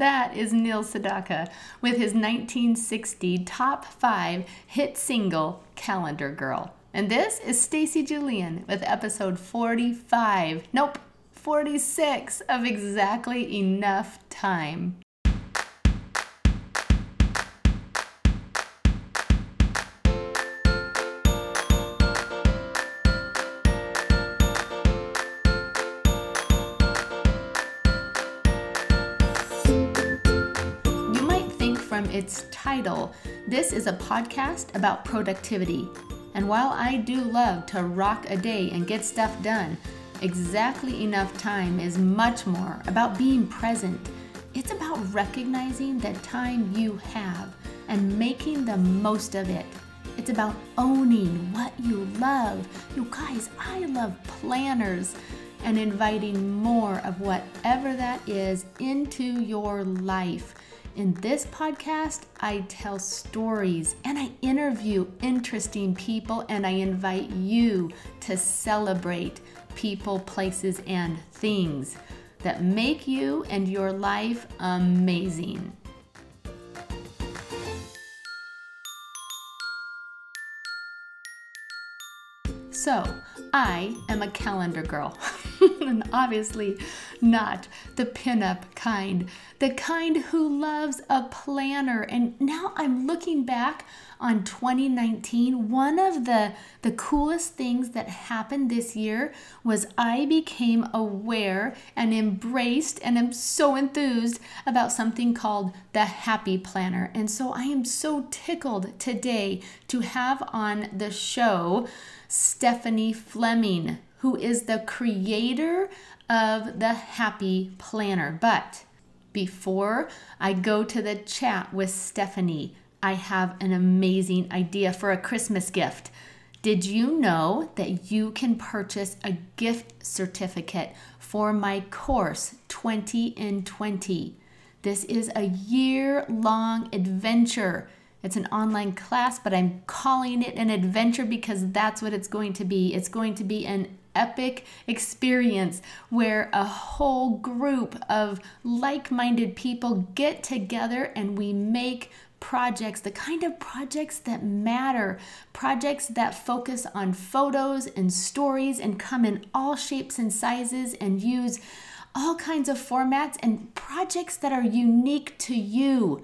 That is Neil Sedaka with his 1960 top five hit single, Calendar Girl. And this is Stacy Julian with episode 45. Nope, 46 of Exactly Enough Time. Its title, this is a podcast about productivity. And while I do love to rock a day and get stuff done, exactly enough time is much more about being present. It's about recognizing the time you have and making the most of it. It's about owning what you love. You guys, I love planners and inviting more of whatever that is into your life. In this podcast, I tell stories and I interview interesting people and I invite you to celebrate people, places, and things that make you and your life amazing. So, I am a calendar girl. and obviously not the pinup kind, the kind who loves a planner. And now I'm looking back on 2019. One of the, the coolest things that happened this year was I became aware and embraced and am so enthused about something called the Happy Planner. And so I am so tickled today to have on the show Stephanie Fleming who is the creator of the Happy Planner. But before I go to the chat with Stephanie, I have an amazing idea for a Christmas gift. Did you know that you can purchase a gift certificate for my course 20 in 20? This is a year long adventure. It's an online class, but I'm calling it an adventure because that's what it's going to be. It's going to be an epic experience where a whole group of like minded people get together and we make projects, the kind of projects that matter, projects that focus on photos and stories and come in all shapes and sizes and use all kinds of formats and projects that are unique to you.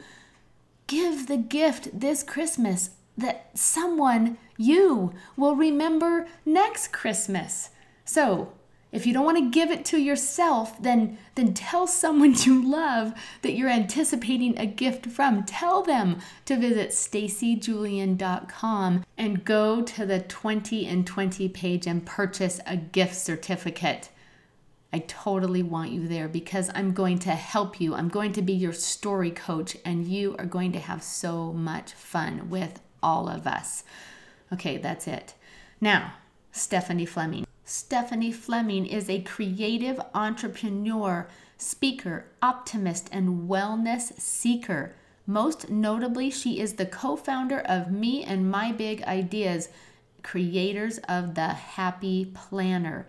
Give the gift this Christmas that someone, you, will remember next Christmas. So, if you don't want to give it to yourself, then then tell someone you love that you're anticipating a gift from. Tell them to visit stacyjulian.com and go to the 20 and 20 page and purchase a gift certificate. I totally want you there because I'm going to help you. I'm going to be your story coach and you are going to have so much fun with all of us. Okay, that's it. Now, Stephanie Fleming. Stephanie Fleming is a creative entrepreneur, speaker, optimist, and wellness seeker. Most notably, she is the co founder of Me and My Big Ideas, creators of the Happy Planner.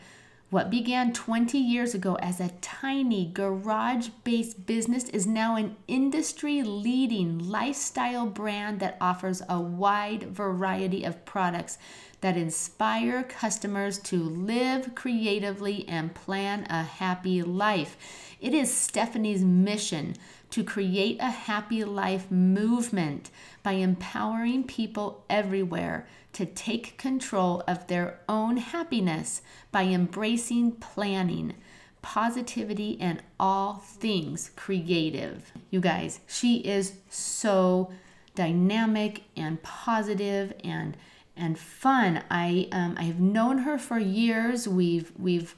What began 20 years ago as a tiny garage based business is now an industry leading lifestyle brand that offers a wide variety of products that inspire customers to live creatively and plan a happy life. It is Stephanie's mission to create a happy life movement by empowering people everywhere to take control of their own happiness by embracing planning positivity and all things creative. You guys, she is so dynamic and positive and and fun. I um, I have known her for years. We've we've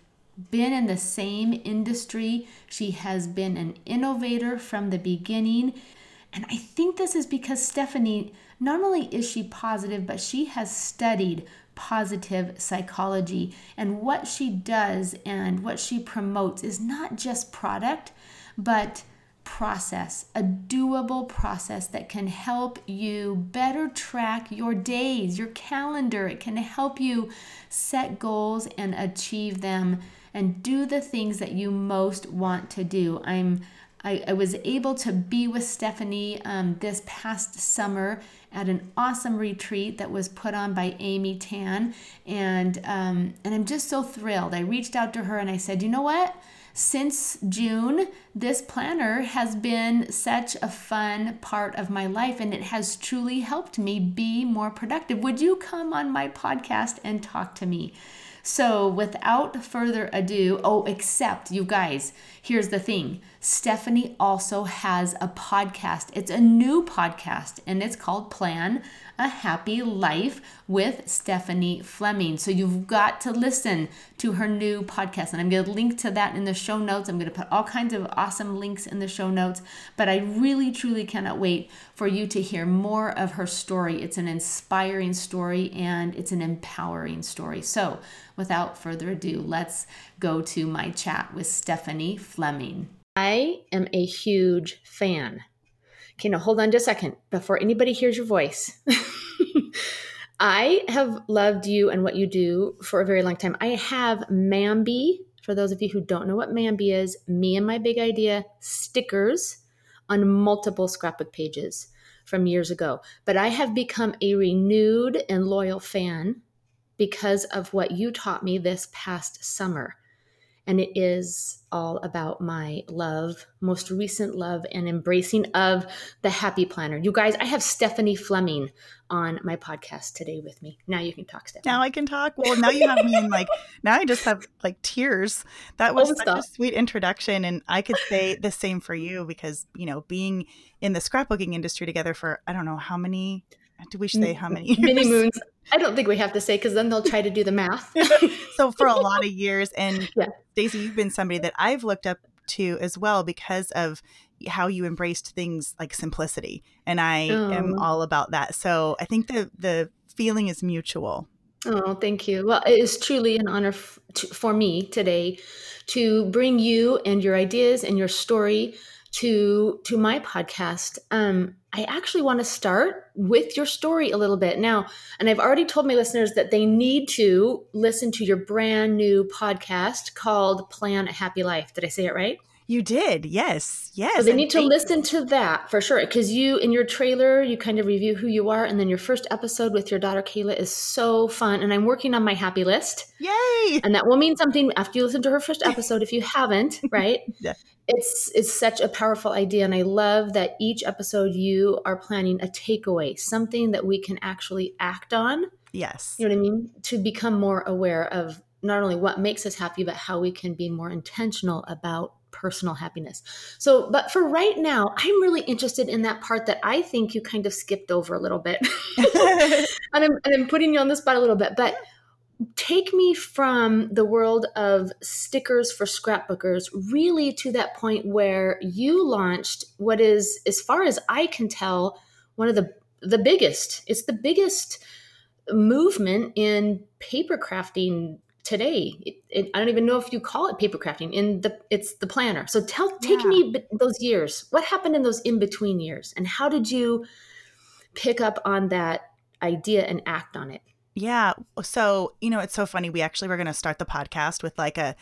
been in the same industry. She has been an innovator from the beginning. And I think this is because Stephanie, not only is she positive, but she has studied positive psychology. And what she does and what she promotes is not just product, but process, a doable process that can help you better track your days, your calendar. It can help you set goals and achieve them and do the things that you most want to do. I'm I, I was able to be with Stephanie um, this past summer at an awesome retreat that was put on by Amy Tan, and um, and I'm just so thrilled. I reached out to her and I said, you know what? Since June, this planner has been such a fun part of my life and it has truly helped me be more productive. Would you come on my podcast and talk to me? So, without further ado, oh, except you guys, here's the thing Stephanie also has a podcast. It's a new podcast and it's called Plan a Happy Life with Stephanie Fleming. So you've got to listen to her new podcast. And I'm going to link to that in the show notes. I'm going to put all kinds of awesome links in the show notes. But I really, truly cannot wait for you to hear more of her story. It's an inspiring story and it's an empowering story. So without further ado, let's go to my chat with Stephanie Fleming. I am a huge fan Okay, now hold on just a second before anybody hears your voice. I have loved you and what you do for a very long time. I have Mambi, for those of you who don't know what Mambi is, me and my big idea stickers on multiple scrapbook pages from years ago. But I have become a renewed and loyal fan because of what you taught me this past summer and it is all about my love, most recent love, and embracing of the happy planner. You guys, I have Stephanie Fleming on my podcast today with me. Now you can talk, Stephanie. Now I can talk. Well, now you have me in like, now I just have like tears. That was oh, such a sweet introduction. And I could say the same for you because, you know, being in the scrapbooking industry together for, I don't know how many do we say how many years? Many moons. I don't think we have to say because then they'll try to do the math. so for a lot of years, and yeah. Stacy, you've been somebody that I've looked up to as well because of how you embraced things like simplicity, and I oh. am all about that. So I think the the feeling is mutual. Oh, thank you. Well, it is truly an honor f- to, for me today to bring you and your ideas and your story to to my podcast. Um, I actually want to start with your story a little bit now. And I've already told my listeners that they need to listen to your brand new podcast called Plan a Happy Life. Did I say it right? You did, yes, yes. So they need to listen to that for sure, because you in your trailer you kind of review who you are, and then your first episode with your daughter Kayla is so fun, and I'm working on my happy list. Yay! And that will mean something after you listen to her first episode. if you haven't, right? yeah. It's it's such a powerful idea, and I love that each episode you are planning a takeaway, something that we can actually act on. Yes, you know what I mean. To become more aware of not only what makes us happy, but how we can be more intentional about personal happiness. So, but for right now, I'm really interested in that part that I think you kind of skipped over a little bit. and, I'm, and I'm putting you on the spot a little bit, but take me from the world of stickers for scrapbookers really to that point where you launched what is, as far as I can tell, one of the the biggest. It's the biggest movement in paper crafting today. It, it, I don't even know if you call it paper crafting. In the it's the planner. So tell take yeah. me those years. What happened in those in between years, and how did you pick up on that idea and act on it? Yeah. So you know, it's so funny. We actually were going to start the podcast with like a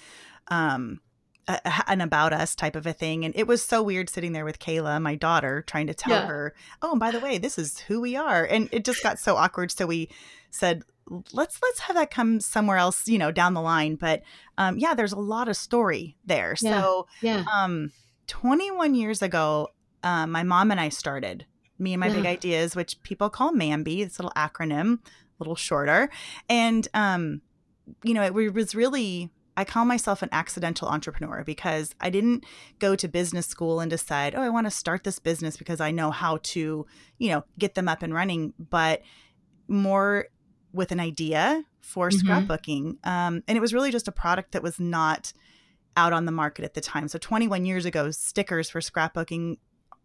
um a, an about us type of a thing. And it was so weird sitting there with Kayla, my daughter, trying to tell yeah. her, oh, and by the way, this is who we are. And it just got so awkward. So we said, let's let's have that come somewhere else, you know, down the line. But um, yeah, there's a lot of story there. Yeah. So yeah. Um, 21 years ago, uh, my mom and I started me and my yeah. big ideas, which people call MAMBI. this little acronym, a little shorter, and um, you know, it was really I call myself an accidental entrepreneur because I didn't go to business school and decide, oh, I want to start this business because I know how to, you know, get them up and running, but more with an idea for mm-hmm. scrapbooking. Um, and it was really just a product that was not out on the market at the time. So 21 years ago, stickers for scrapbooking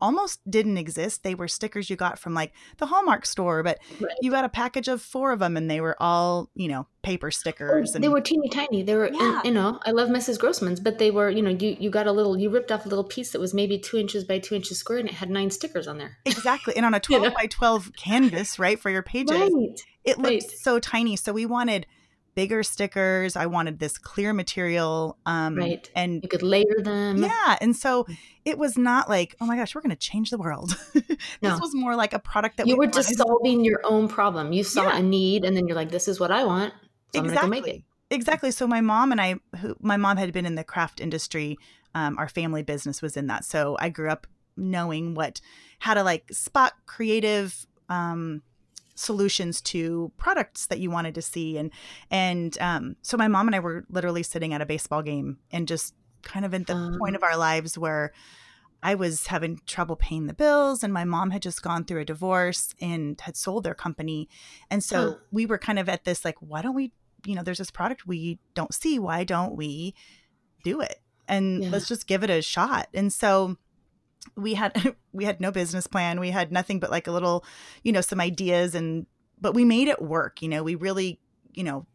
almost didn't exist. They were stickers you got from like the Hallmark store, but right. you got a package of four of them and they were all, you know, paper oh, stickers. Oh, and, they were teeny tiny. They were, yeah. you know, I love Mrs. Grossman's, but they were, you know, you, you got a little, you ripped off a little piece that was maybe two inches by two inches square and it had nine stickers on there. Exactly. And on a 12 you know? by 12 canvas, right, for your pages, right. it looked right. so tiny. So we wanted bigger stickers. I wanted this clear material. Um, right. And you could layer them. Yeah. And so it was not like, oh my gosh, we're going to change the world. this no. was more like a product that you we were just solving your own problem. You saw yeah. a need and then you're like, this is what I want. So exactly. I'm going to make it. Exactly. So my mom and I, who, my mom had been in the craft industry. Um, our family business was in that. So I grew up knowing what, how to like spot creative, um, solutions to products that you wanted to see. And and um, so my mom and i were literally sitting at a baseball game and just kind of at the um, point of our lives where i was having trouble paying the bills and my mom had just gone through a divorce and had sold their company. And so we were kind of at this like why don't we you know there's this product we don't see. Why don't we do it? And yeah. let's just give it a shot. And so we had we had no business plan. We had nothing but like a little you know some ideas and but we made it work you know? We really you know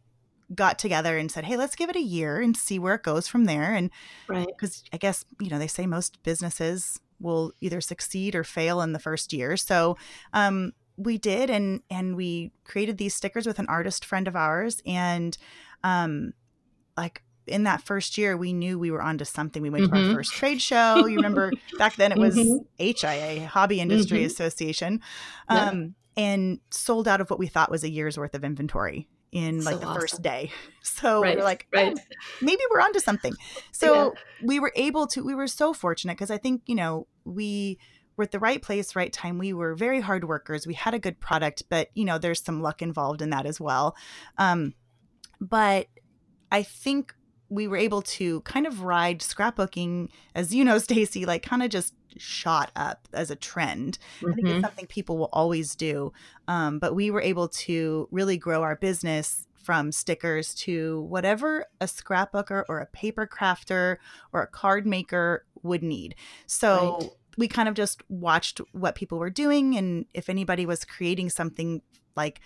got together and said hey let's give it a year and see where it goes from there. And right. because i guess you know they say most businesses will either succeed or fail in the first year. So um we did and and we created these stickers with an artist friend of ours and um like in that first year, we knew we were onto something. We went mm-hmm. to our mm-hmm. first trade show. You remember back then it was mm-hmm. HIA, Hobby Industry mm-hmm. Association, um, yeah. and sold out of what we thought was a year's worth of inventory in like so the awesome. first day. So right. we are like, right. Oh, maybe we're onto something. So yeah. we were able to, we were so fortunate because I think, you know, we were at the right place, right time. We were very hard workers. We had a good product, but, you know, there's some luck involved in that as well. Um, but I think we were able to kind of ride scrapbooking, as you know, Stacy, like kind of just shot up as a trend. Mm-hmm. I think it's mm-hmm. something people will always do. Um, but we were able to really grow our business from stickers to whatever a scrapbooker or a paper crafter or a card maker would need. So right. we kind of just watched what people were doing. And if anybody was creating something like,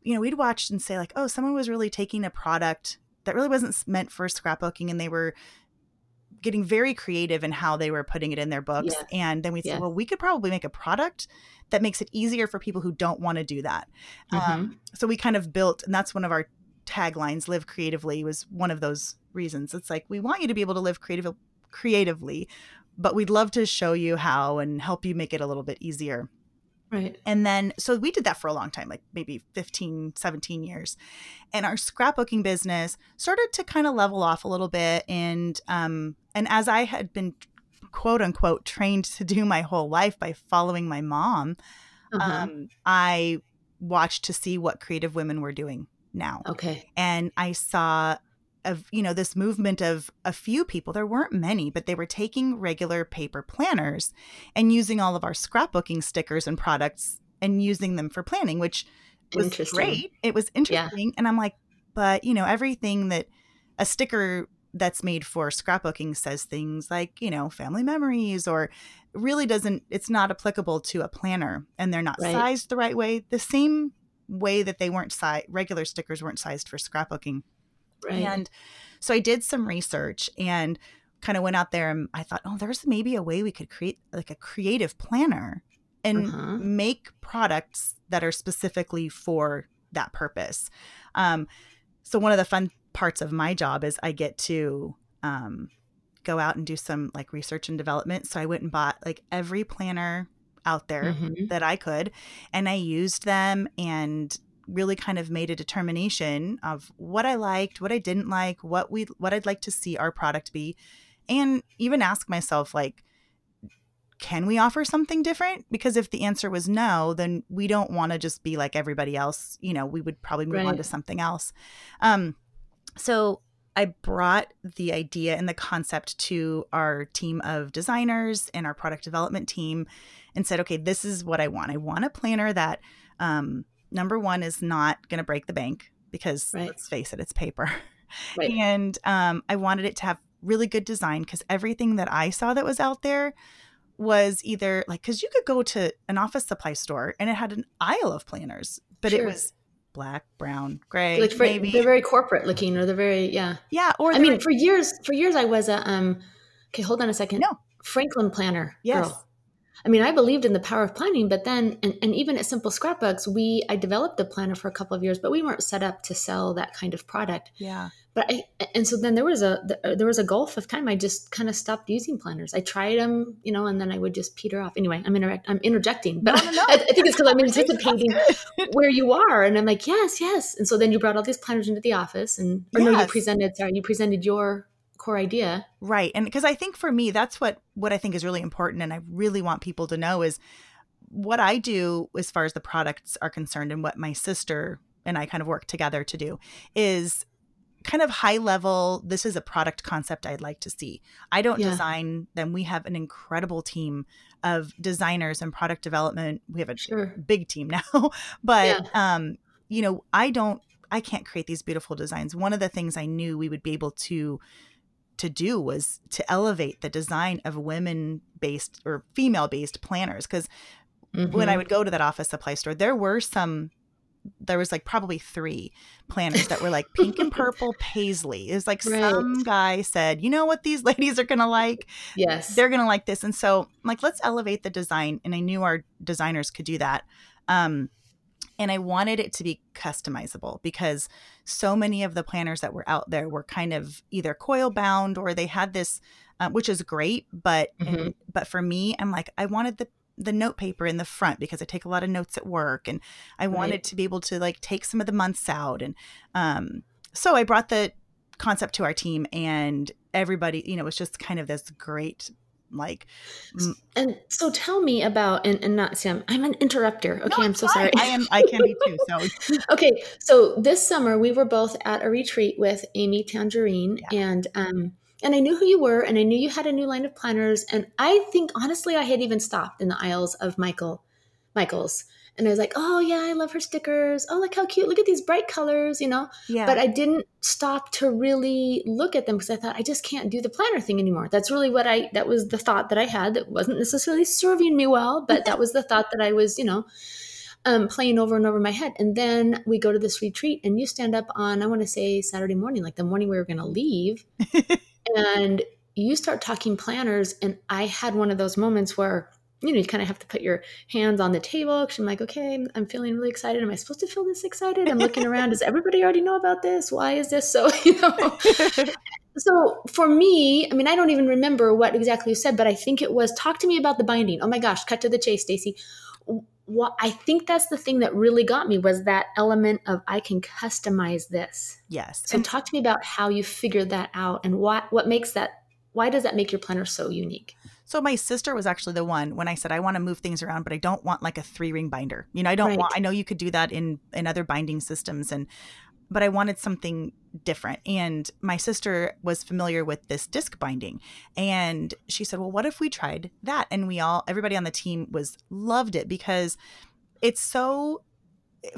you know, we'd watch and say, like, oh, someone was really taking a product that really wasn't meant for scrapbooking and they were getting very creative in how they were putting it in their books yeah. and then we yeah. said well we could probably make a product that makes it easier for people who don't want to do that mm-hmm. um, so we kind of built and that's one of our taglines live creatively was one of those reasons it's like we want you to be able to live creative creatively but we'd love to show you how and help you make it a little bit easier Right. And then, so we did that for a long time, like maybe 15, 17 years. And our scrapbooking business started to kind of level off a little bit. And, um, and as I had been quote unquote trained to do my whole life by following my mom, uh-huh. um, I watched to see what creative women were doing now. Okay. And I saw of you know this movement of a few people there weren't many but they were taking regular paper planners and using all of our scrapbooking stickers and products and using them for planning which was great. It was interesting. Yeah. and i'm like but you know everything that a sticker that's made for scrapbooking says things like you know family memories or really doesn't it's not applicable to a planner and they're not right. sized the right way. The same way that they weren't sized regular stickers weren't sized for scrapbooking Right. And so I did some research and kind of went out there and I thought, oh, there's maybe a way we could create like a creative planner and uh-huh. make products that are specifically for that purpose. Um, so one of the fun parts of my job is I get to um, go out and do some like research and development. So I went and bought like every planner out there mm-hmm. that I could, and I used them and really kind of made a determination of what I liked, what I didn't like, what we what I'd like to see our product be, and even ask myself like can we offer something different? Because if the answer was no, then we don't want to just be like everybody else. You know, we would probably move right. on to something else. Um, so I brought the idea and the concept to our team of designers and our product development team and said, okay, this is what I want. I want a planner that um, number one is not going to break the bank because right. let's face it, it's paper. Right. And um, I wanted it to have really good design because everything that I saw that was out there was either like, because you could go to an office supply store and it had an aisle of planners, but sure. it was black, brown, gray, like for, maybe. They're very corporate looking, or they're very yeah, yeah. Or I mean, for years, for years, I was a um. Okay, hold on a second. No, Franklin planner. Yes. Girl. I mean, I believed in the power of planning, but then, and, and even at Simple Scrapbooks, we I developed the planner for a couple of years, but we weren't set up to sell that kind of product. Yeah. But I, and so then there was a there was a gulf of time. I just kind of stopped using planners. I tried them, you know, and then I would just peter off. Anyway, I'm interact, I'm interjecting, but no, no, no. I, I, think it's because I'm anticipating where you are, and I'm like, yes, yes. And so then you brought all these planners into the office, and or yes. no, you presented. Sorry, you presented your core idea right and because i think for me that's what what i think is really important and i really want people to know is what i do as far as the products are concerned and what my sister and i kind of work together to do is kind of high level this is a product concept i'd like to see i don't yeah. design them we have an incredible team of designers and product development we have a sure. big team now but yeah. um you know i don't i can't create these beautiful designs one of the things i knew we would be able to to do was to elevate the design of women based or female based planners because mm-hmm. when i mm-hmm. would go to that office supply store there were some there was like probably three planners that were like pink and purple paisley it's like right. some guy said you know what these ladies are gonna like yes they're gonna like this and so like let's elevate the design and i knew our designers could do that um and I wanted it to be customizable because so many of the planners that were out there were kind of either coil bound or they had this, uh, which is great, but mm-hmm. and, but for me, I'm like I wanted the the note paper in the front because I take a lot of notes at work, and I right. wanted to be able to like take some of the months out, and um, so I brought the concept to our team and everybody you know it was just kind of this great like and so tell me about and, and not sam i'm an interrupter okay no, i'm so fine. sorry i am i can be too so okay so this summer we were both at a retreat with amy tangerine yeah. and um and i knew who you were and i knew you had a new line of planners and i think honestly i had even stopped in the aisles of michael michael's and I was like, oh yeah, I love her stickers. Oh, look how cute! Look at these bright colors, you know. Yeah. But I didn't stop to really look at them because I thought I just can't do the planner thing anymore. That's really what I. That was the thought that I had. That wasn't necessarily serving me well, but that was the thought that I was, you know, um, playing over and over my head. And then we go to this retreat, and you stand up on I want to say Saturday morning, like the morning we were going to leave, and you start talking planners, and I had one of those moments where you know, you kind of have to put your hands on the table because I'm like, okay, I'm feeling really excited. Am I supposed to feel this excited? I'm looking around. Does everybody already know about this? Why is this so? You know. so for me, I mean, I don't even remember what exactly you said, but I think it was talk to me about the binding. Oh my gosh, cut to the chase, Stacy. What I think that's the thing that really got me was that element of I can customize this. Yes. So and talk to me about how you figured that out and what what makes that why does that make your planner so unique? So my sister was actually the one when I said I want to move things around, but I don't want like a three ring binder. You know, I don't right. want. I know you could do that in in other binding systems, and but I wanted something different. And my sister was familiar with this disc binding, and she said, "Well, what if we tried that?" And we all, everybody on the team, was loved it because it's so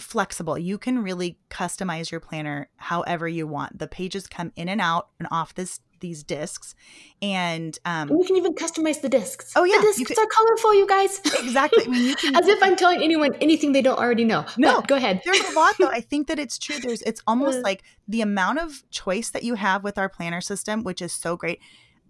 flexible. You can really customize your planner however you want. The pages come in and out and off this these discs and um and you can even customize the discs. Oh yeah the discs can, are colorful you guys. Exactly. I mean, you can, as if i'm telling anyone anything they don't already know. No but go ahead. there's a lot though. I think that it's true. There's it's almost uh. like the amount of choice that you have with our planner system which is so great.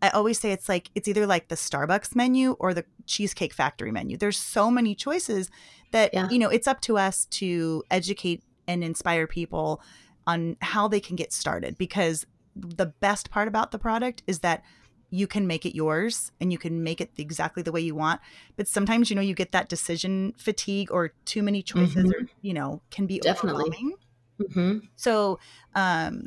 I always say it's like it's either like the Starbucks menu or the Cheesecake Factory menu. There's so many choices that yeah. you know it's up to us to educate and inspire people on how they can get started because the best part about the product is that you can make it yours and you can make it exactly the way you want but sometimes you know you get that decision fatigue or too many choices mm-hmm. or you know can be definitely mm-hmm. so um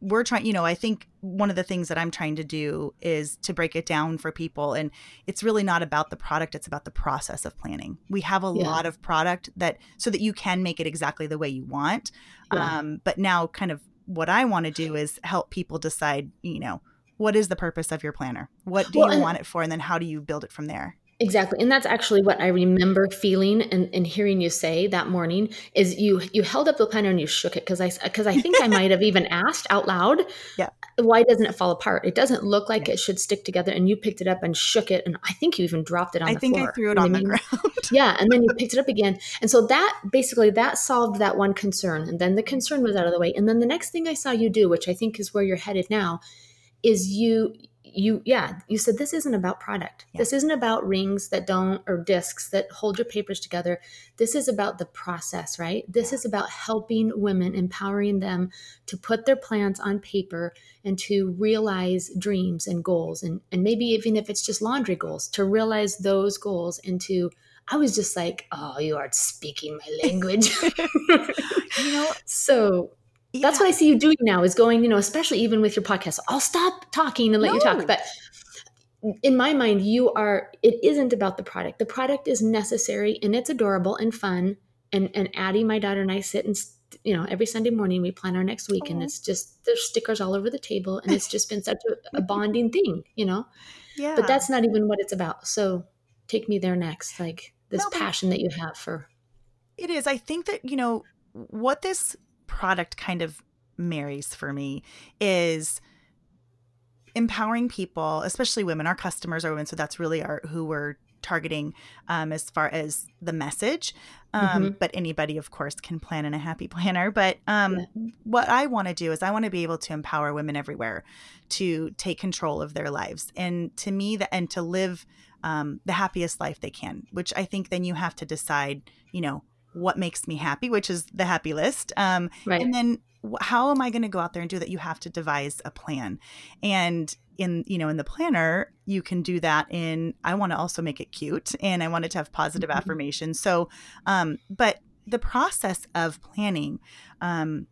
we're trying you know i think one of the things that i'm trying to do is to break it down for people and it's really not about the product it's about the process of planning we have a yeah. lot of product that so that you can make it exactly the way you want yeah. um, but now kind of what I want to do is help people decide, you know, what is the purpose of your planner? What do well, you want it for? And then how do you build it from there? Exactly. And that's actually what I remember feeling and, and hearing you say that morning is you you held up the planner and you shook it because I because I think I might have even asked out loud, yeah, why doesn't it fall apart? It doesn't look like yeah. it should stick together. And you picked it up and shook it, and I think you even dropped it on I the floor. I think I threw it on the ground. yeah, and then you picked it up again, and so that basically that solved that one concern, and then the concern was out of the way. And then the next thing I saw you do, which I think is where you're headed now, is you you yeah you said this isn't about product yeah. this isn't about rings that don't or discs that hold your papers together this is about the process right this yeah. is about helping women empowering them to put their plans on paper and to realize dreams and goals and and maybe even if it's just laundry goals to realize those goals and to I was just like, oh, you are speaking my language. you know, so yeah. that's what I see you doing now is going, you know, especially even with your podcast. I'll stop talking and let no. you talk. But in my mind, you are, it isn't about the product. The product is necessary and it's adorable and fun. And, and Addie, my daughter, and I sit and, you know, every Sunday morning we plan our next week. Aww. And it's just, there's stickers all over the table. And it's just been such a, a bonding thing, you know? Yeah. But that's not even what it's about. So take me there next. Like this no, passion that you have for. It is. I think that, you know, what this product kind of marries for me is empowering people, especially women. Our customers are women, so that's really our who we're targeting um, as far as the message. Um, mm-hmm. But anybody, of course, can plan in a happy planner. But um, yeah. what I want to do is I want to be able to empower women everywhere to take control of their lives, and to me, that and to live um, the happiest life they can. Which I think then you have to decide, you know, what makes me happy, which is the happy list. Um, right. And then how am I going to go out there and do that? You have to devise a plan. And in, you know, in the planner, you can do that in, I want to also make it cute and I want it to have positive mm-hmm. affirmations. So, um, but the process of planning, um,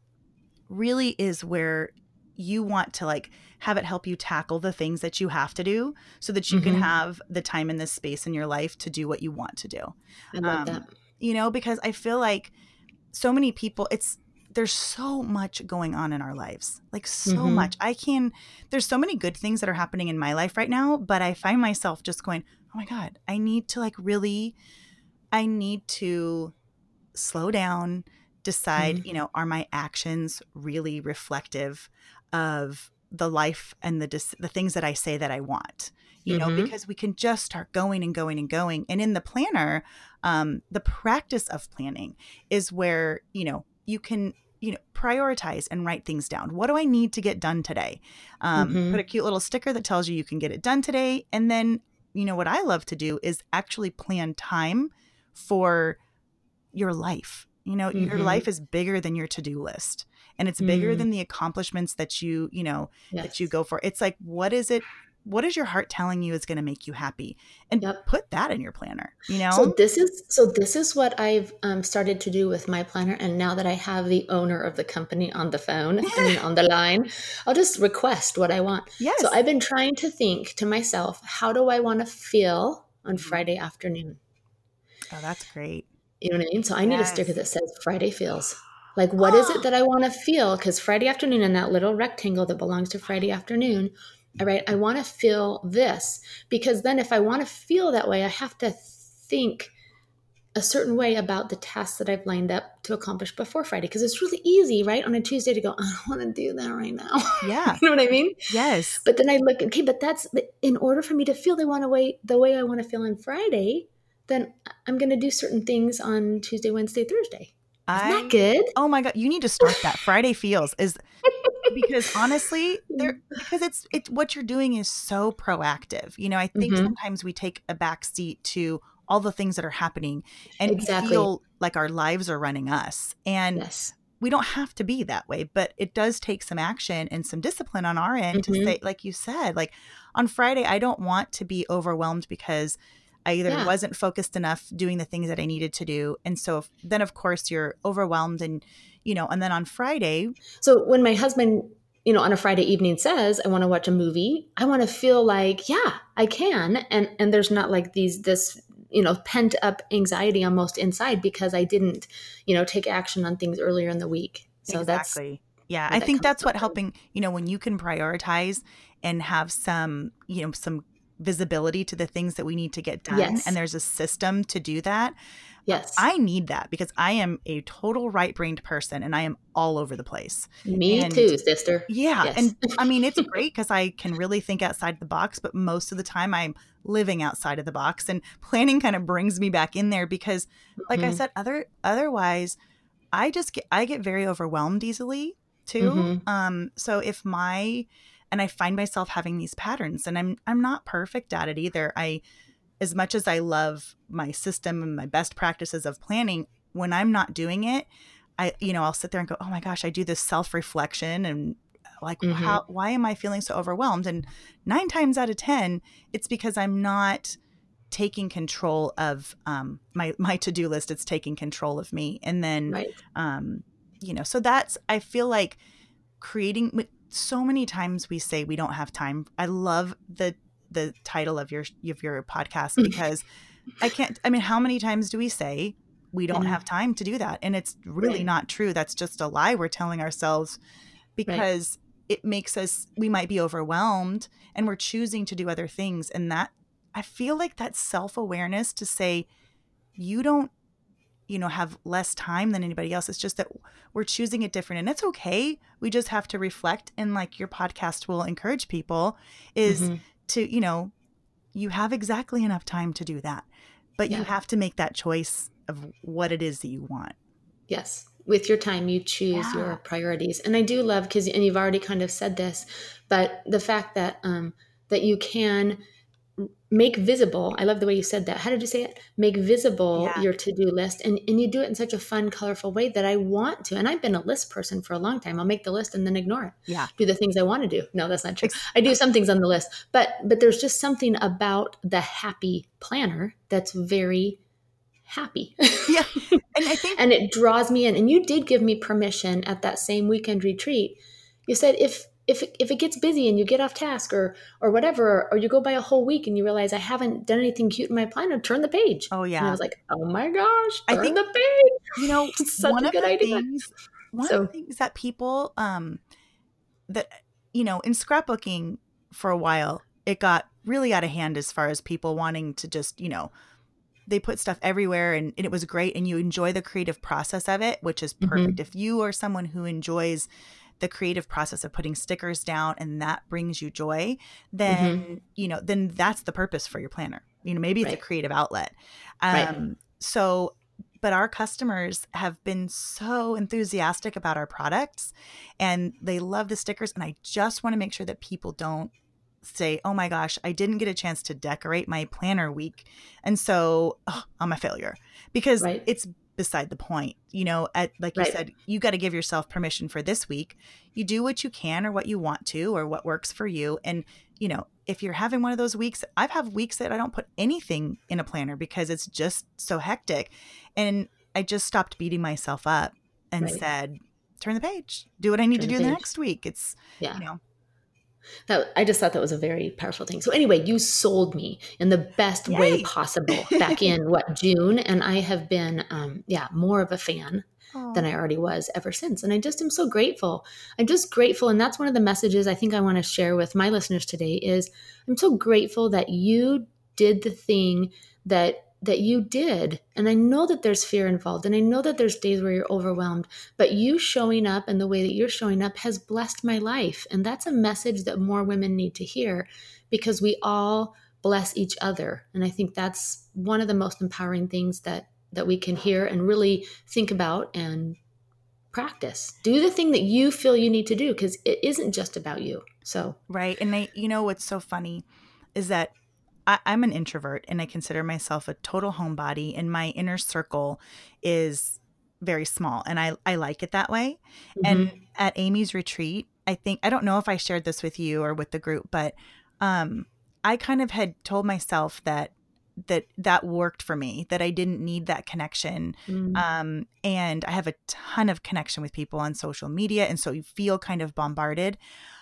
really is where you want to like have it help you tackle the things that you have to do so that you mm-hmm. can have the time and the space in your life to do what you want to do. I love um, that you know, because I feel like so many people, it's, there's so much going on in our lives like so mm-hmm. much i can there's so many good things that are happening in my life right now but i find myself just going oh my god i need to like really i need to slow down decide mm-hmm. you know are my actions really reflective of the life and the the things that i say that i want you mm-hmm. know, because we can just start going and going and going. And in the planner, um, the practice of planning is where, you know, you can you know prioritize and write things down what do i need to get done today um, mm-hmm. put a cute little sticker that tells you you can get it done today and then you know what i love to do is actually plan time for your life you know mm-hmm. your life is bigger than your to-do list and it's bigger mm. than the accomplishments that you you know yes. that you go for it's like what is it what is your heart telling you is going to make you happy and yep. put that in your planner you know so this is so this is what i've um, started to do with my planner and now that i have the owner of the company on the phone and on the line i'll just request what i want yes. so i've been trying to think to myself how do i want to feel on mm-hmm. friday afternoon oh that's great you know what i mean so i need a sticker that says friday feels like what is it that i want to feel because friday afternoon in that little rectangle that belongs to friday afternoon all right, I want to feel this because then if I want to feel that way, I have to think a certain way about the tasks that I've lined up to accomplish before Friday because it's really easy, right, on a Tuesday to go, I don't want to do that right now. Yeah. you know what I mean? Yes. But then I look, okay, but that's in order for me to feel the to way the way I want to feel on Friday, then I'm going to do certain things on Tuesday, Wednesday, Thursday. Isn't that good? Oh my god, you need to start that. Friday feels is because honestly, there because it's it what you're doing is so proactive. You know, I think mm-hmm. sometimes we take a back seat to all the things that are happening and exactly. feel like our lives are running us. And yes. we don't have to be that way, but it does take some action and some discipline on our end mm-hmm. to say, like you said, like on Friday, I don't want to be overwhelmed because I either yeah. wasn't focused enough doing the things that I needed to do. And so if, then, of course, you're overwhelmed and you know, and then on Friday. So when my husband, you know, on a Friday evening says, I want to watch a movie, I want to feel like, yeah, I can. And and there's not like these this you know pent up anxiety almost inside because I didn't, you know, take action on things earlier in the week. So exactly. that's yeah, I think that's what helping, you know, when you can prioritize and have some, you know, some visibility to the things that we need to get done yes. and there's a system to do that Yes. I need that because I am a total right brained person and I am all over the place. Me and, too, sister. Yeah. Yes. And I mean, it's great because I can really think outside the box, but most of the time I'm living outside of the box and planning kind of brings me back in there because like mm-hmm. I said, other otherwise I just get I get very overwhelmed easily too. Mm-hmm. Um so if my and I find myself having these patterns and I'm I'm not perfect at it either. I as much as I love my system and my best practices of planning, when I'm not doing it, I you know, I'll sit there and go, "Oh my gosh, I do this self-reflection and like mm-hmm. how why am I feeling so overwhelmed?" And 9 times out of 10, it's because I'm not taking control of um, my my to-do list it's taking control of me and then right. um, you know so that's i feel like creating so many times we say we don't have time. I love the the title of your of your podcast because i can't i mean how many times do we say we don't mm-hmm. have time to do that? And it's really right. not true. That's just a lie we're telling ourselves because right. it makes us we might be overwhelmed and we're choosing to do other things. And that I feel like that self awareness to say, you don't, you know, have less time than anybody else. It's just that we're choosing it different and it's okay. We just have to reflect. And like your podcast will encourage people is mm-hmm. to, you know, you have exactly enough time to do that, but yeah. you have to make that choice of what it is that you want. Yes. With your time, you choose yeah. your priorities. And I do love because, and you've already kind of said this, but the fact that, um, that you can, make visible i love the way you said that. How did you say it? Make visible yeah. your to-do list and, and you do it in such a fun colorful way that i want to and i've been a list person for a long time. I'll make the list and then ignore it. Yeah. Do the things i want to do. No that's not true. I do some things on the list but but there's just something about the happy planner that's very happy. Yeah. And i think and it draws me in. And you did give me permission at that same weekend retreat. You said if if it, if it gets busy and you get off task or or whatever or you go by a whole week and you realize I haven't done anything cute in my planner, turn the page. Oh yeah. And I was like, oh my gosh, turn I think, the page. You know, such one a good idea. Things, one so, of the things that people um that you know in scrapbooking for a while it got really out of hand as far as people wanting to just you know they put stuff everywhere and, and, it was great and you enjoy the creative process of it which is mm-hmm. perfect mm-hmm. if you are someone who enjoys the creative process of putting stickers down and that brings you joy, then, mm-hmm. you know, then that's the purpose for your planner. You know, maybe it's right. a creative outlet. Um, right. So, but our customers have been so enthusiastic about our products and they love the stickers. And I just want to make sure that people don't say, oh my gosh, I didn't get a chance to decorate my planner week. And so oh, I'm a failure because right. it's beside the point. You know, at like you said, you got to give yourself permission for this week. You do what you can or what you want to or what works for you. And, you know, if you're having one of those weeks, I've have weeks that I don't put anything in a planner because it's just so hectic. And I just stopped beating myself up and right. said, turn the page, do what I need turn to do the, the next week. It's, yeah. you know, that I just thought that was a very powerful thing. So anyway, you sold me in the best Yay. way possible back in what June, and I have been, um, yeah, more of a fan Aww. than I already was ever since. And I just am so grateful. I'm just grateful, and that's one of the messages I think I want to share with my listeners today. Is I'm so grateful that you did the thing that that you did. And I know that there's fear involved, and I know that there's days where you're overwhelmed, but you showing up and the way that you're showing up has blessed my life. And that's a message that more women need to hear because we all bless each other. And I think that's one of the most empowering things that that we can hear and really think about and practice. Do the thing that you feel you need to do because it isn't just about you. So, right. And I, you know, what's so funny is that I, am an introvert and I consider myself a total homebody, and my inner circle is very small, and I, I like it that way. Mm-hmm. And at Amy's retreat, I think I don't know if I shared this with you or with the group, but um, I kind of had told myself that that that worked for me that i didn't need that connection mm. um, and i have a ton of connection with people on social media and so you feel kind of bombarded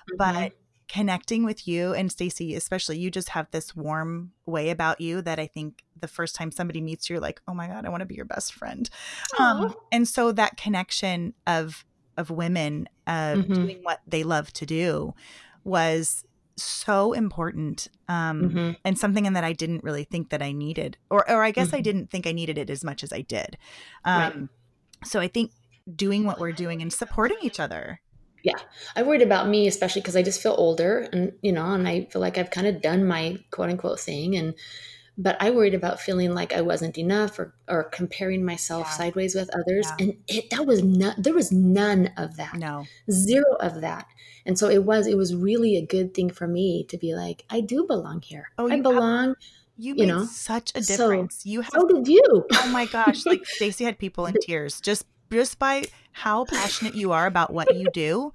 mm-hmm. but connecting with you and Stacy, especially you just have this warm way about you that I think the first time somebody meets you, you're like, oh my God, I want to be your best friend. Um, and so that connection of of women uh, mm-hmm. doing what they love to do was so important um, mm-hmm. and something in that I didn't really think that I needed, or or I guess mm-hmm. I didn't think I needed it as much as I did. Um, right. So I think doing what we're doing and supporting each other yeah i worried about me especially because i just feel older and you know and i feel like i've kind of done my quote unquote thing and but I worried about feeling like I wasn't enough or, or comparing myself yeah. sideways with others. Yeah. And it, that was not, there was none of that. No. Zero of that. And so it was, it was really a good thing for me to be like, I do belong here. Oh, I belong. Have, you, you know, such a difference. So, you have, so did you. oh my gosh. Like Stacy had people in tears just, just by how passionate you are about what you do.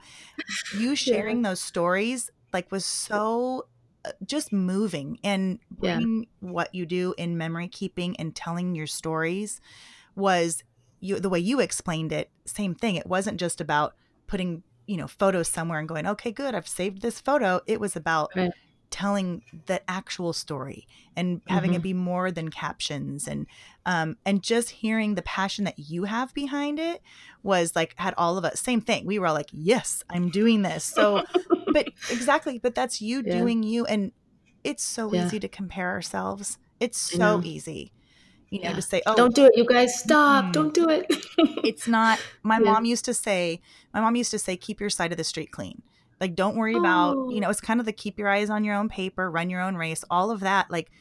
You sharing yeah. those stories like was so uh, just moving and bringing yeah. what you do in memory keeping and telling your stories was you the way you explained it same thing it wasn't just about putting you know photos somewhere and going okay good i've saved this photo it was about right. Telling the actual story and having mm-hmm. it be more than captions. And um and just hearing the passion that you have behind it was like had all of us same thing. We were all like yes i'm doing this. So but exactly but that's you yeah. doing you and it's so yeah. easy to compare ourselves. It's so easy you know yeah. to say oh don't do it you guys. Stop. mm, don't do it. It's not my mom used to say my mom used to say keep your side of the street clean like don't worry oh. about you oh. know it's kind of the keep your eyes on your own paper run your own race all of that like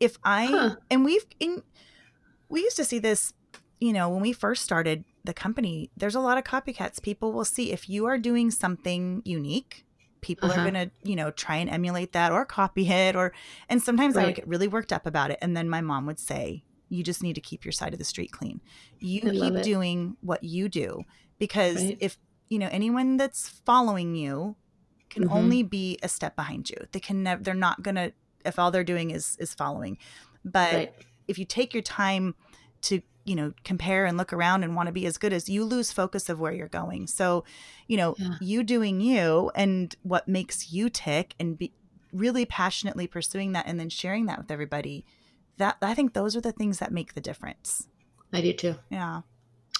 if i huh. and we've in we used to see this you know when we first started the company there's a lot of copycats people will see if you are doing something unique people uh-huh. are going to you know try and emulate that or copy it or and sometimes right. i would get really worked up about it and then my mom would say you just need to keep your side of the street clean you I keep doing what you do because right. if you know anyone that's following you can mm-hmm. only be a step behind you. They can never they're not going to if all they're doing is is following. But right. if you take your time to you know compare and look around and want to be as good as you lose focus of where you're going. So you know yeah. you doing you and what makes you tick and be really passionately pursuing that and then sharing that with everybody that i think those are the things that make the difference. I do too. Yeah.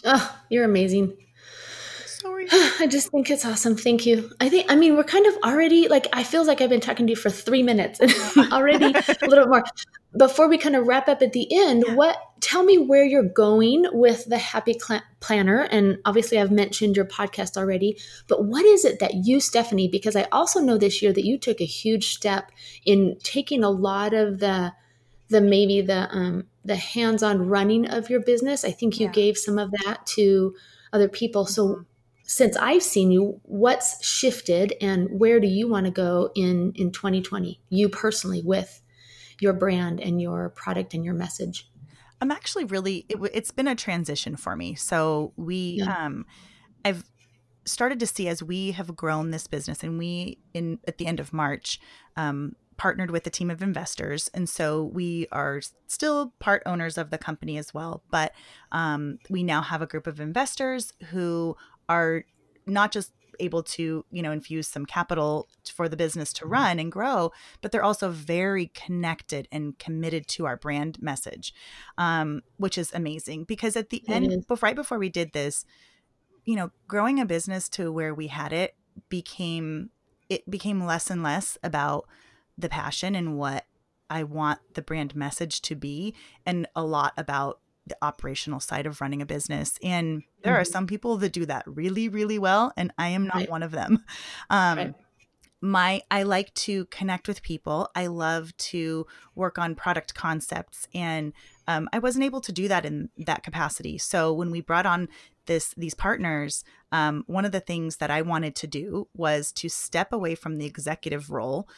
Oh you're amazing sorry. I just think it's awesome. Thank you. I think, I mean, we're kind of already like, I feel like I've been talking to you for three minutes and already a little bit more. Before we kind of wrap up at the end, yeah. what, tell me where you're going with the Happy Cl- Planner. And obviously, I've mentioned your podcast already, but what is it that you, Stephanie, because I also know this year that you took a huge step in taking a lot of the, the maybe the, um, the hands-on running of your business. I think you yeah. gave some of that to other people. So mm-hmm since I've seen you, what's shifted and where do you want to go in in 2020? You personally with your brand and your product and your message. I'm actually really it, has been a transition for me. So we yeah. um I've started to see as we have grown this business and we in at the end of March um partnered with a team of investors and so we are still part owners of the company as well but um, we now have a group of investors who are not just able to you know infuse some capital for the business to mm-hmm. run and grow but they're also very connected and committed to our brand message um, which is amazing because at the it end before, right before we did this you know growing a business to where we had it became it became less and less about the passion and what i want the brand message to be and a lot about the operational side of running a business. And there mm-hmm. are some people that do that really, really well, and I am not right. one of them. Um, right. My, I like to connect with people. I love to work on product concepts, and um, I wasn't able to do that in that capacity. So when we brought on this these partners, um, one of the things that I wanted to do was to step away from the executive role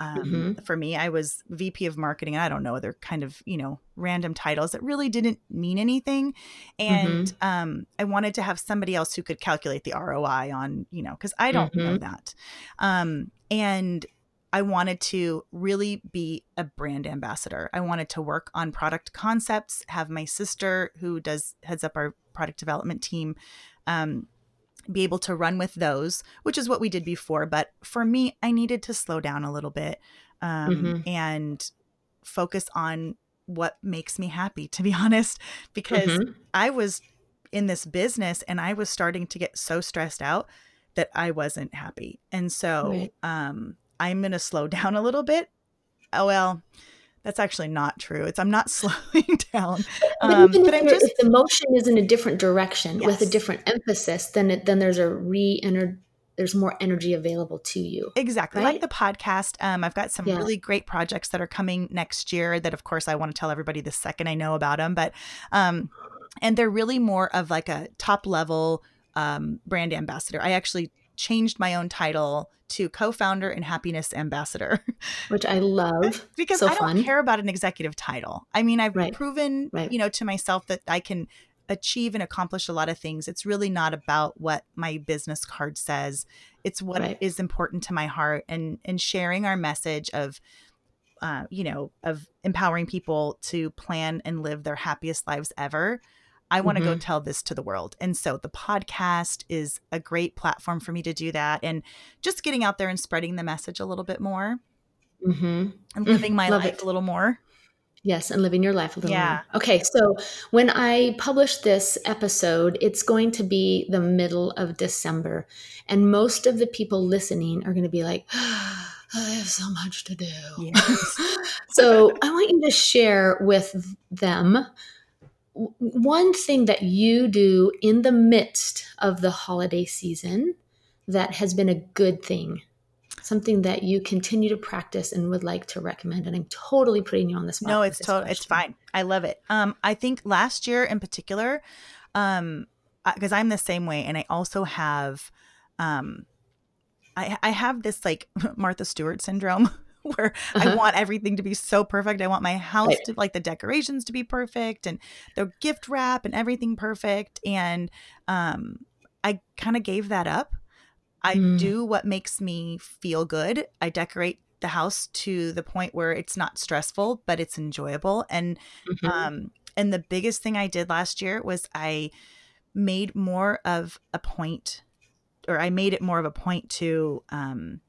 um, mm-hmm. For me, I was VP of marketing. I don't know other kind of you know random titles that really didn't mean anything, and mm-hmm. um, I wanted to have somebody else who could calculate the ROI on you know because I don't mm-hmm. know that, um, and I wanted to really be a brand ambassador. I wanted to work on product concepts. Have my sister who does heads up our product development team um, be able to run with those, which is what we did before. But for me, I needed to slow down a little bit um, mm-hmm. and focus on what makes me happy, to be honest, because mm-hmm. I was in this business and I was starting to get so stressed out that I wasn't happy. And so right. um, I'm going to slow down a little bit. Oh, well, that's actually not true. It's I'm not slowing down. Um, but, but I'm just if the motion is in a different direction yes. with a different emphasis, then it, then there's a re there's more energy available to you. Exactly. Right? Like the podcast. Um, I've got some yeah. really great projects that are coming next year that of course I want to tell everybody the second I know about them. But um and they're really more of like a top level um brand ambassador. I actually changed my own title to co-founder and happiness ambassador which i love because so i don't fun. care about an executive title i mean i've right. proven right. you know to myself that i can achieve and accomplish a lot of things. It's really not about what my business card says. It's what right. is important to my heart and and sharing our message of uh, you know, of empowering people to plan and live their happiest lives ever. I want to mm-hmm. go tell this to the world. And so the podcast is a great platform for me to do that and just getting out there and spreading the message a little bit more mm-hmm. and living mm-hmm. my Love life it. a little more. Yes, and living your life a little yeah. more. Okay, so when I publish this episode, it's going to be the middle of December. And most of the people listening are going to be like, oh, I have so much to do. Yes. so I want you to share with them one thing that you do in the midst of the holiday season that has been a good thing something that you continue to practice and would like to recommend? And I'm totally putting you on the spot. No, it's totally it's fine. I love it. Um, I think last year in particular, um, because I'm the same way, and I also have, um, I I have this like Martha Stewart syndrome. where uh-huh. I want everything to be so perfect. I want my house right. to like the decorations to be perfect and the gift wrap and everything perfect. And um, I kind of gave that up I mm. do what makes me feel good. I decorate the house to the point where it's not stressful, but it's enjoyable. And mm-hmm. um and the biggest thing I did last year was I made more of a point or I made it more of a point to um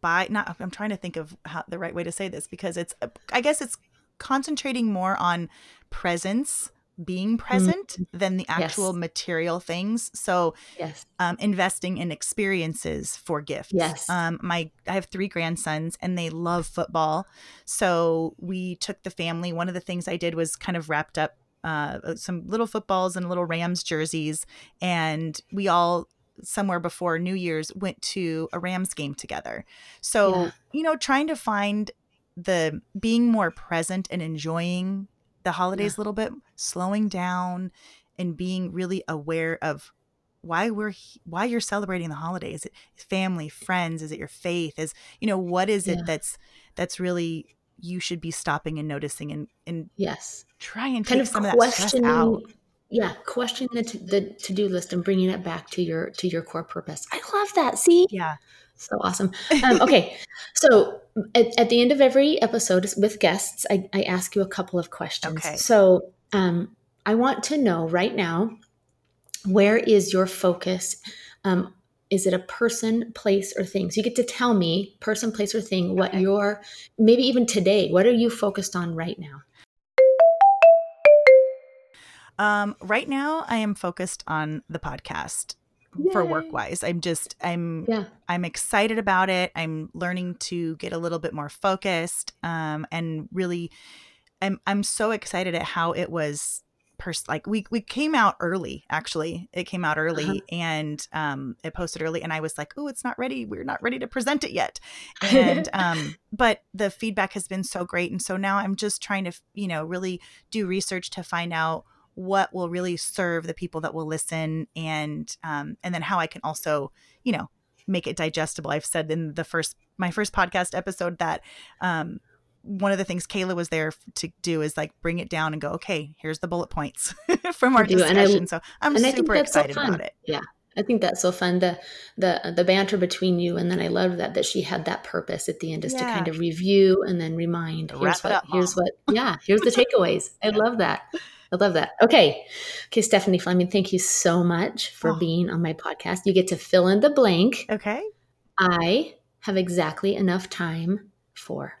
buy not I'm trying to think of how the right way to say this because it's I guess it's concentrating more on presence being present mm-hmm. than the actual yes. material things. So, yes, um, investing in experiences for gifts. Yes, um, my I have three grandsons and they love football. So we took the family. One of the things I did was kind of wrapped up uh, some little footballs and little Rams jerseys, and we all somewhere before New Year's went to a Rams game together. So yeah. you know, trying to find the being more present and enjoying the holidays yeah. a little bit, slowing down and being really aware of why we're why you're celebrating the holiday is it family friends is it your faith is you know what is it yeah. that's that's really you should be stopping and noticing and and yes try and kind of some of that stress out yeah questioning the, the to-do list and bringing it back to your to your core purpose i love that see yeah so awesome. Um, okay. so at, at, the end of every episode with guests, I, I ask you a couple of questions. Okay. So um, I want to know right now where is your focus? Um, is it a person, place, or thing? So you get to tell me, person, place, or thing, what okay. your, maybe even today, what are you focused on right now? Um, right now, I am focused on the podcast. Yay. for work wise. I'm just I'm yeah. I'm excited about it. I'm learning to get a little bit more focused um and really I'm I'm so excited at how it was pers- like we we came out early actually. It came out early uh-huh. and um it posted early and I was like, "Oh, it's not ready. We're not ready to present it yet." And um but the feedback has been so great and so now I'm just trying to, you know, really do research to find out what will really serve the people that will listen and um, and then how i can also you know make it digestible i've said in the first my first podcast episode that um, one of the things Kayla was there to do is like bring it down and go, okay, here's the bullet points from our discussion. I, so I'm super excited so about it. Yeah. I think that's so fun. The the the banter between you, and then I love that that she had that purpose at the end, is yeah. to kind of review and then remind. Here's what. Up, here's what. Yeah. Here's the takeaways. I love that. I love that. Okay. Okay, Stephanie Fleming, thank you so much for oh. being on my podcast. You get to fill in the blank. Okay. I have exactly enough time for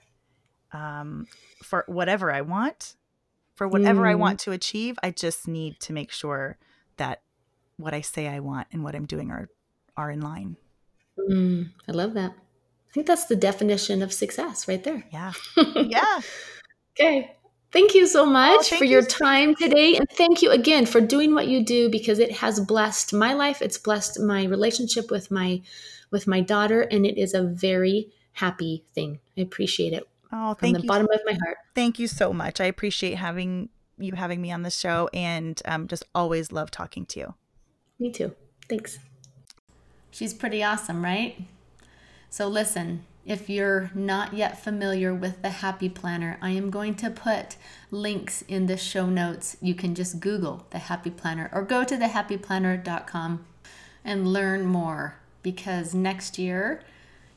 um for whatever I want. For whatever mm. I want to achieve, I just need to make sure that what I say I want and what I'm doing are are in line. Mm, I love that. I think that's the definition of success right there. Yeah. Yeah. okay. Thank you so much oh, for your time today. And thank you again for doing what you do because it has blessed my life. It's blessed my relationship with my with my daughter and it is a very happy thing. I appreciate it. Oh, thank from the bottom of my heart. Thank you so much. I appreciate having you having me on the show and um, just always love talking to you. Me too. Thanks. She's pretty awesome, right? So listen, if you're not yet familiar with the Happy Planner, I am going to put links in the show notes. You can just Google the Happy Planner or go to thehappyplanner.com and learn more because next year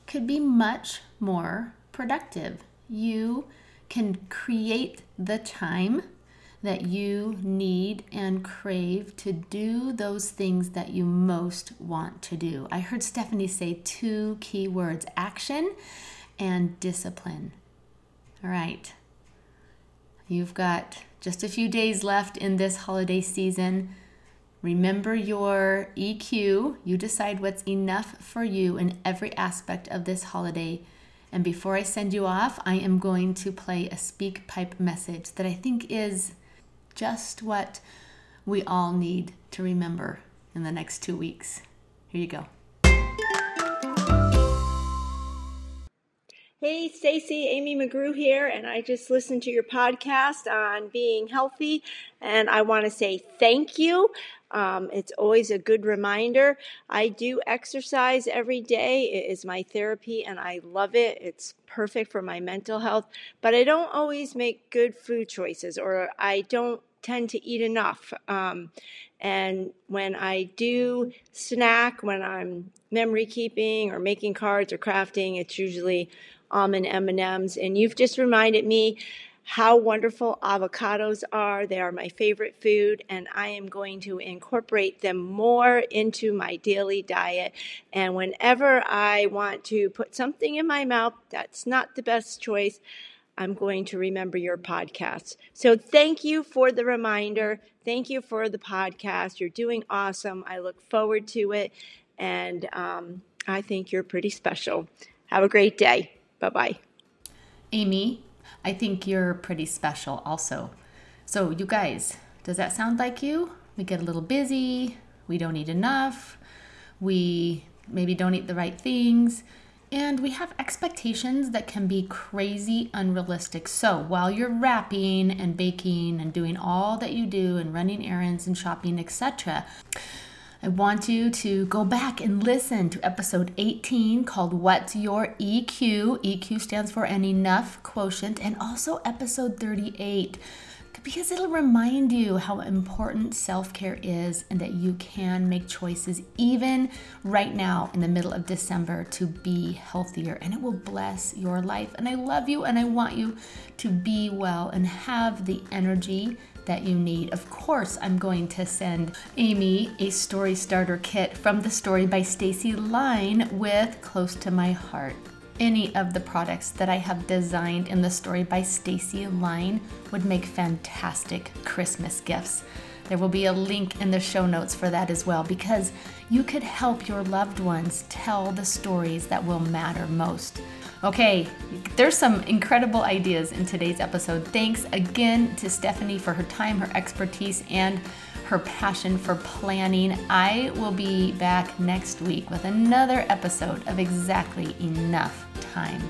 could be much more productive. You can create the time that you need and crave to do those things that you most want to do. I heard Stephanie say two key words action and discipline. All right. You've got just a few days left in this holiday season. Remember your EQ. You decide what's enough for you in every aspect of this holiday. And before I send you off, I am going to play a SpeakPipe message that I think is just what we all need to remember in the next two weeks. Here you go. Hey, Stacy, Amy McGrew here, and I just listened to your podcast on being healthy, and I want to say thank you. Um, it's always a good reminder. I do exercise every day. It is my therapy and I love it. It's perfect for my mental health, but I don't always make good food choices or I don't tend to eat enough. Um, and when I do snack, when I'm memory keeping or making cards or crafting, it's usually almond M&Ms. And you've just reminded me how wonderful avocados are. They are my favorite food, and I am going to incorporate them more into my daily diet. And whenever I want to put something in my mouth that's not the best choice, I'm going to remember your podcast. So thank you for the reminder. Thank you for the podcast. You're doing awesome. I look forward to it. And um, I think you're pretty special. Have a great day. Bye bye. Amy, I think you're pretty special also. So, you guys, does that sound like you? We get a little busy, we don't eat enough, we maybe don't eat the right things, and we have expectations that can be crazy unrealistic. So, while you're wrapping and baking and doing all that you do and running errands and shopping, etc., I want you to go back and listen to episode 18 called What's Your EQ? EQ stands for an enough quotient, and also episode 38 because it'll remind you how important self care is and that you can make choices even right now in the middle of December to be healthier and it will bless your life. And I love you and I want you to be well and have the energy that you need. Of course, I'm going to send Amy a story starter kit from the story by Stacy Line with Close to My Heart. Any of the products that I have designed in the story by Stacy Line would make fantastic Christmas gifts. There will be a link in the show notes for that as well because you could help your loved ones tell the stories that will matter most. Okay, there's some incredible ideas in today's episode. Thanks again to Stephanie for her time, her expertise, and her passion for planning. I will be back next week with another episode of Exactly Enough Time.